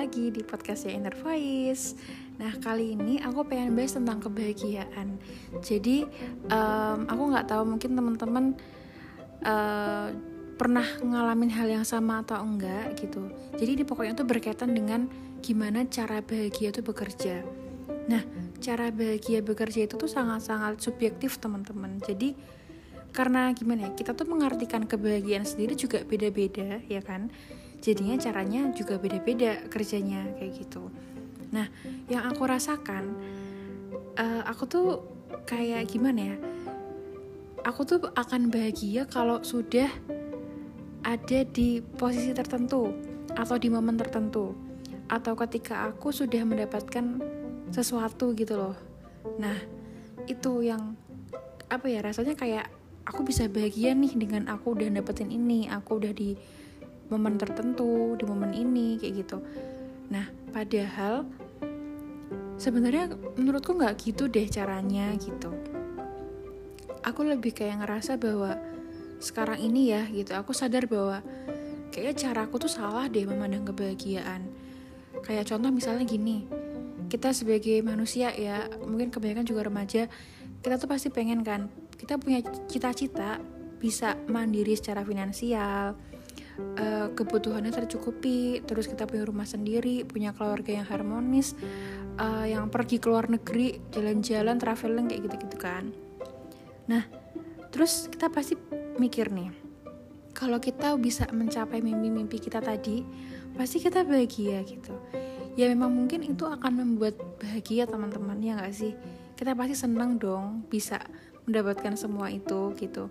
lagi di podcastnya Inner Voice. Nah kali ini aku pengen bahas tentang kebahagiaan. Jadi um, aku nggak tahu mungkin teman-teman uh, pernah ngalamin hal yang sama atau enggak gitu. Jadi di pokoknya itu berkaitan dengan gimana cara bahagia itu bekerja. Nah cara bahagia bekerja itu tuh sangat-sangat subjektif teman-teman. Jadi karena gimana ya kita tuh mengartikan kebahagiaan sendiri juga beda-beda ya kan jadinya caranya juga beda-beda kerjanya kayak gitu. Nah yang aku rasakan uh, aku tuh kayak gimana ya? Aku tuh akan bahagia kalau sudah ada di posisi tertentu atau di momen tertentu. Atau ketika aku sudah mendapatkan sesuatu gitu loh. Nah itu yang apa ya rasanya kayak aku bisa bahagia nih dengan aku udah dapetin ini aku udah di momen tertentu di momen ini kayak gitu. Nah padahal sebenarnya menurutku nggak gitu deh caranya gitu. Aku lebih kayak ngerasa bahwa sekarang ini ya gitu aku sadar bahwa kayaknya caraku tuh salah deh memandang kebahagiaan. Kayak contoh misalnya gini kita sebagai manusia ya mungkin kebanyakan juga remaja kita tuh pasti pengen kan kita punya cita-cita bisa mandiri secara finansial uh, kebutuhannya tercukupi terus kita punya rumah sendiri punya keluarga yang harmonis uh, yang pergi ke luar negeri jalan-jalan traveling kayak gitu-gitu kan. Nah terus kita pasti mikir nih kalau kita bisa mencapai mimpi-mimpi kita tadi pasti kita bahagia gitu. Ya memang mungkin itu akan membuat bahagia teman-teman ya nggak sih? Kita pasti senang dong bisa mendapatkan semua itu gitu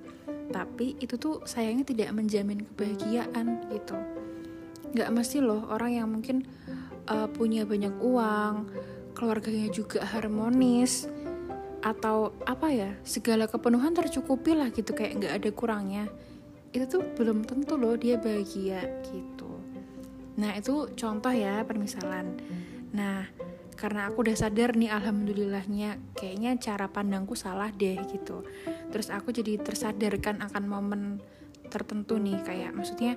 tapi itu tuh sayangnya tidak menjamin kebahagiaan gitu. Nggak mesti loh orang yang mungkin uh, punya banyak uang keluarganya juga harmonis atau apa ya segala kepenuhan tercukupi lah gitu kayak nggak ada kurangnya. Itu tuh belum tentu loh dia bahagia gitu. Nah itu contoh ya permisalan. Nah karena aku udah sadar nih alhamdulillahnya kayaknya cara pandangku salah deh gitu terus aku jadi tersadarkan akan momen tertentu nih kayak maksudnya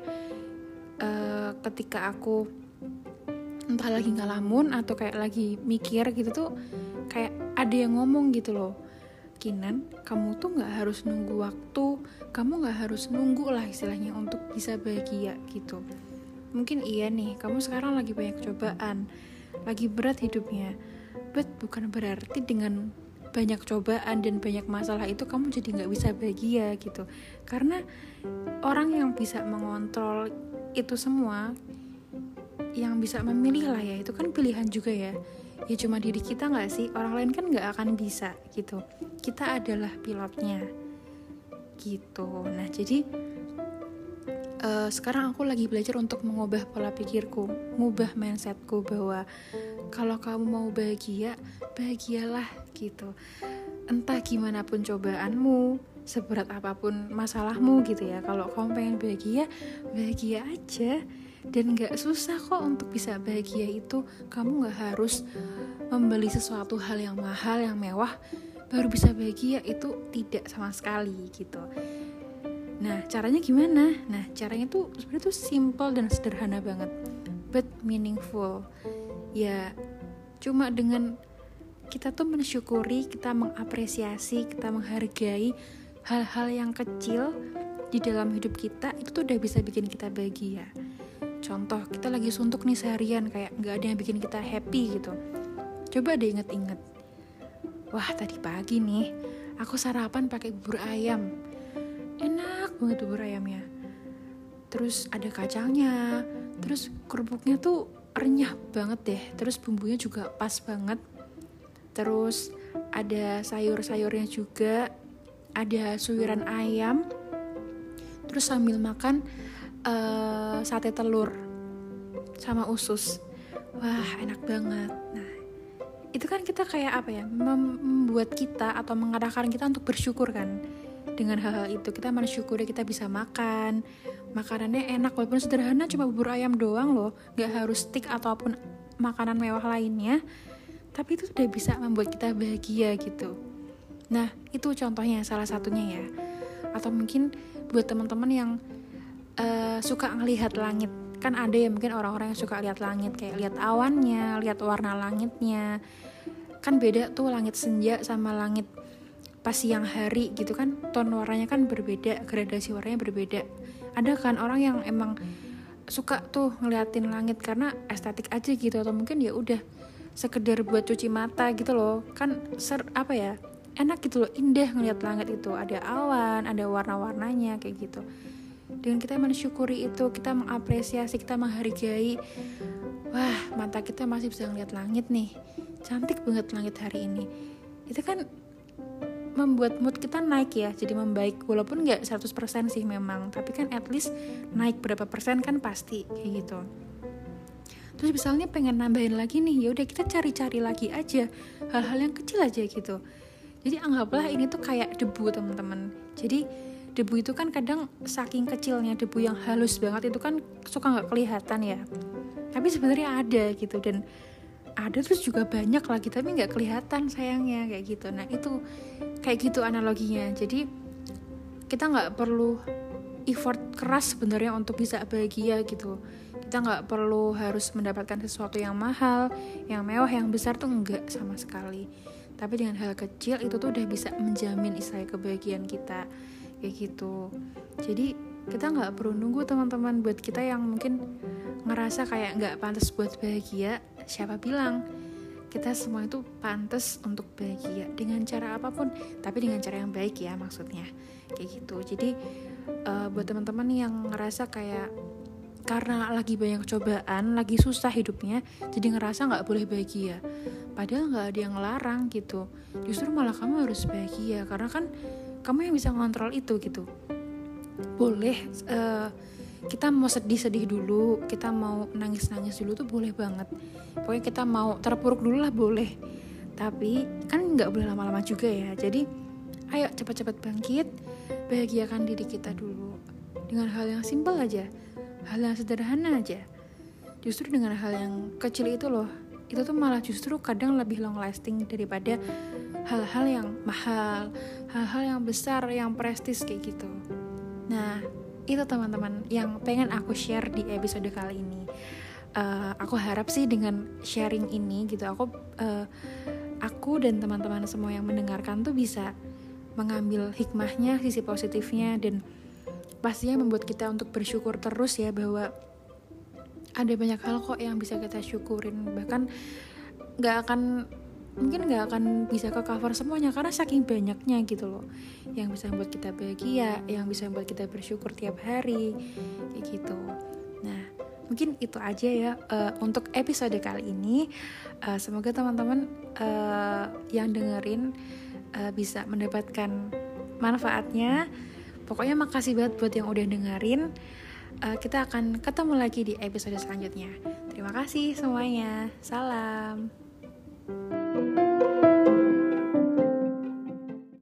uh, ketika aku entah lagi ngalamun atau kayak lagi mikir gitu tuh kayak ada yang ngomong gitu loh Kinan, kamu tuh nggak harus nunggu waktu, kamu nggak harus nunggu lah istilahnya untuk bisa bahagia gitu. Mungkin iya nih, kamu sekarang lagi banyak cobaan, lagi berat hidupnya. But bukan berarti dengan banyak cobaan dan banyak masalah itu kamu jadi nggak bisa bahagia gitu. Karena orang yang bisa mengontrol itu semua yang bisa memilih lah ya itu kan pilihan juga ya. Ya cuma diri kita nggak sih? Orang lain kan nggak akan bisa gitu. Kita adalah pilotnya gitu. Nah jadi uh, sekarang aku lagi belajar untuk mengubah pola pikirku, mengubah mindsetku bahwa kalau kamu mau bahagia, bahagialah gitu. Entah gimana pun cobaanmu, seberat apa pun masalahmu gitu ya. Kalau kamu pengen bahagia, bahagia aja. Dan gak susah kok untuk bisa bahagia itu. Kamu gak harus membeli sesuatu hal yang mahal, yang mewah, baru bisa bahagia itu tidak sama sekali gitu Nah, caranya gimana? Nah, caranya tuh sebenarnya tuh simple dan sederhana banget, but meaningful. Ya, cuma dengan kita tuh mensyukuri, kita mengapresiasi, kita menghargai hal-hal yang kecil di dalam hidup kita itu tuh udah bisa bikin kita bahagia. Contoh, kita lagi suntuk nih seharian kayak nggak ada yang bikin kita happy gitu. Coba deh inget-inget. Wah, tadi pagi nih aku sarapan pakai bubur ayam banget bubur ayamnya. Terus ada kacangnya. Terus kerupuknya tuh renyah banget deh. Terus bumbunya juga pas banget. Terus ada sayur-sayurnya juga. Ada suiran ayam. Terus sambil makan uh, sate telur sama usus. Wah enak banget. Nah itu kan kita kayak apa ya? Membuat kita atau mengarahkan kita untuk bersyukur kan dengan hal-hal itu. Kita mensyukuri kita bisa makan. Makanannya enak walaupun sederhana cuma bubur ayam doang loh. Gak harus stick ataupun makanan mewah lainnya. Tapi itu sudah bisa membuat kita bahagia gitu. Nah itu contohnya salah satunya ya. Atau mungkin buat teman-teman yang uh, suka ngelihat langit. Kan ada ya mungkin orang-orang yang suka lihat langit kayak lihat awannya lihat warna langitnya. Kan beda tuh langit senja sama langit pas siang hari gitu kan ton warnanya kan berbeda gradasi warnanya berbeda. Ada kan orang yang emang suka tuh ngeliatin langit karena estetik aja gitu atau mungkin ya udah sekedar buat cuci mata gitu loh. Kan ser apa ya enak gitu loh indah ngeliat langit itu. Ada awan ada warna-warnanya kayak gitu. Dengan kita mensyukuri itu kita mengapresiasi kita menghargai. Wah mata kita masih bisa ngeliat langit nih. Cantik banget langit hari ini. Itu kan membuat mood kita naik ya jadi membaik. Walaupun nggak 100% sih memang tapi kan at least naik berapa persen kan pasti kayak gitu. Terus misalnya pengen nambahin lagi nih ya udah kita cari-cari lagi aja hal-hal yang kecil aja gitu. Jadi anggaplah ini tuh kayak debu teman-teman. Jadi debu itu kan kadang saking kecilnya debu yang halus banget itu kan suka nggak kelihatan ya. Tapi sebenarnya ada gitu dan ada terus juga banyak lagi tapi nggak kelihatan sayangnya kayak gitu. Nah itu kayak gitu analoginya. Jadi kita nggak perlu effort keras sebenarnya untuk bisa bahagia gitu. Kita nggak perlu harus mendapatkan sesuatu yang mahal yang mewah yang besar tuh enggak sama sekali. Tapi dengan hal kecil itu tuh udah bisa menjamin istilah kebahagiaan kita kayak gitu. Jadi kita nggak perlu nunggu teman-teman buat kita yang mungkin ngerasa kayak nggak pantas buat bahagia siapa bilang kita semua itu pantas untuk bahagia dengan cara apa pun tapi dengan cara yang baik ya maksudnya kayak gitu jadi uh, buat teman-teman yang ngerasa kayak karena lagi banyak cobaan, lagi susah hidupnya, jadi ngerasa nggak boleh bahagia. Padahal nggak ada yang ngelarang gitu. Justru malah kamu harus bahagia karena kan kamu yang bisa ngontrol itu gitu boleh uh, kita mau sedih-sedih dulu kita mau nangis-nangis dulu tuh boleh banget. Pokoknya kita mau terpuruk dulu lah boleh. Tapi kan nggak boleh lama-lama juga ya. Jadi ayo cepat-cepat bangkit bahagiakan diri kita dulu. Dengan hal yang simpel aja hal yang sederhana aja. Justru dengan hal yang kecil itu loh itu tuh malah justru kadang lebih long lasting daripada hal-hal yang mahal, hal-hal yang besar, yang prestis kayak gitu. Nah, itu teman-teman yang pengen aku share di episode kali ini. Uh, aku harap sih dengan sharing ini gitu, aku uh, aku dan teman-teman semua yang mendengarkan tuh bisa mengambil hikmahnya, sisi positifnya dan pastinya membuat kita untuk bersyukur terus ya bahwa ada banyak hal kok yang bisa kita syukurin bahkan nggak akan mungkin nggak akan bisa ke cover semuanya karena saking banyaknya gitu loh. Yang bisa membuat kita bahagia yang bisa membuat kita bersyukur tiap hari kayak gitu. Nah mungkin itu aja ya uh, untuk episode kali ini. Uh, semoga teman-teman uh, yang dengerin uh, bisa mendapatkan manfaatnya. Pokoknya makasih banget buat yang udah dengerin. Uh, kita akan ketemu lagi di episode selanjutnya. Terima kasih semuanya. Salam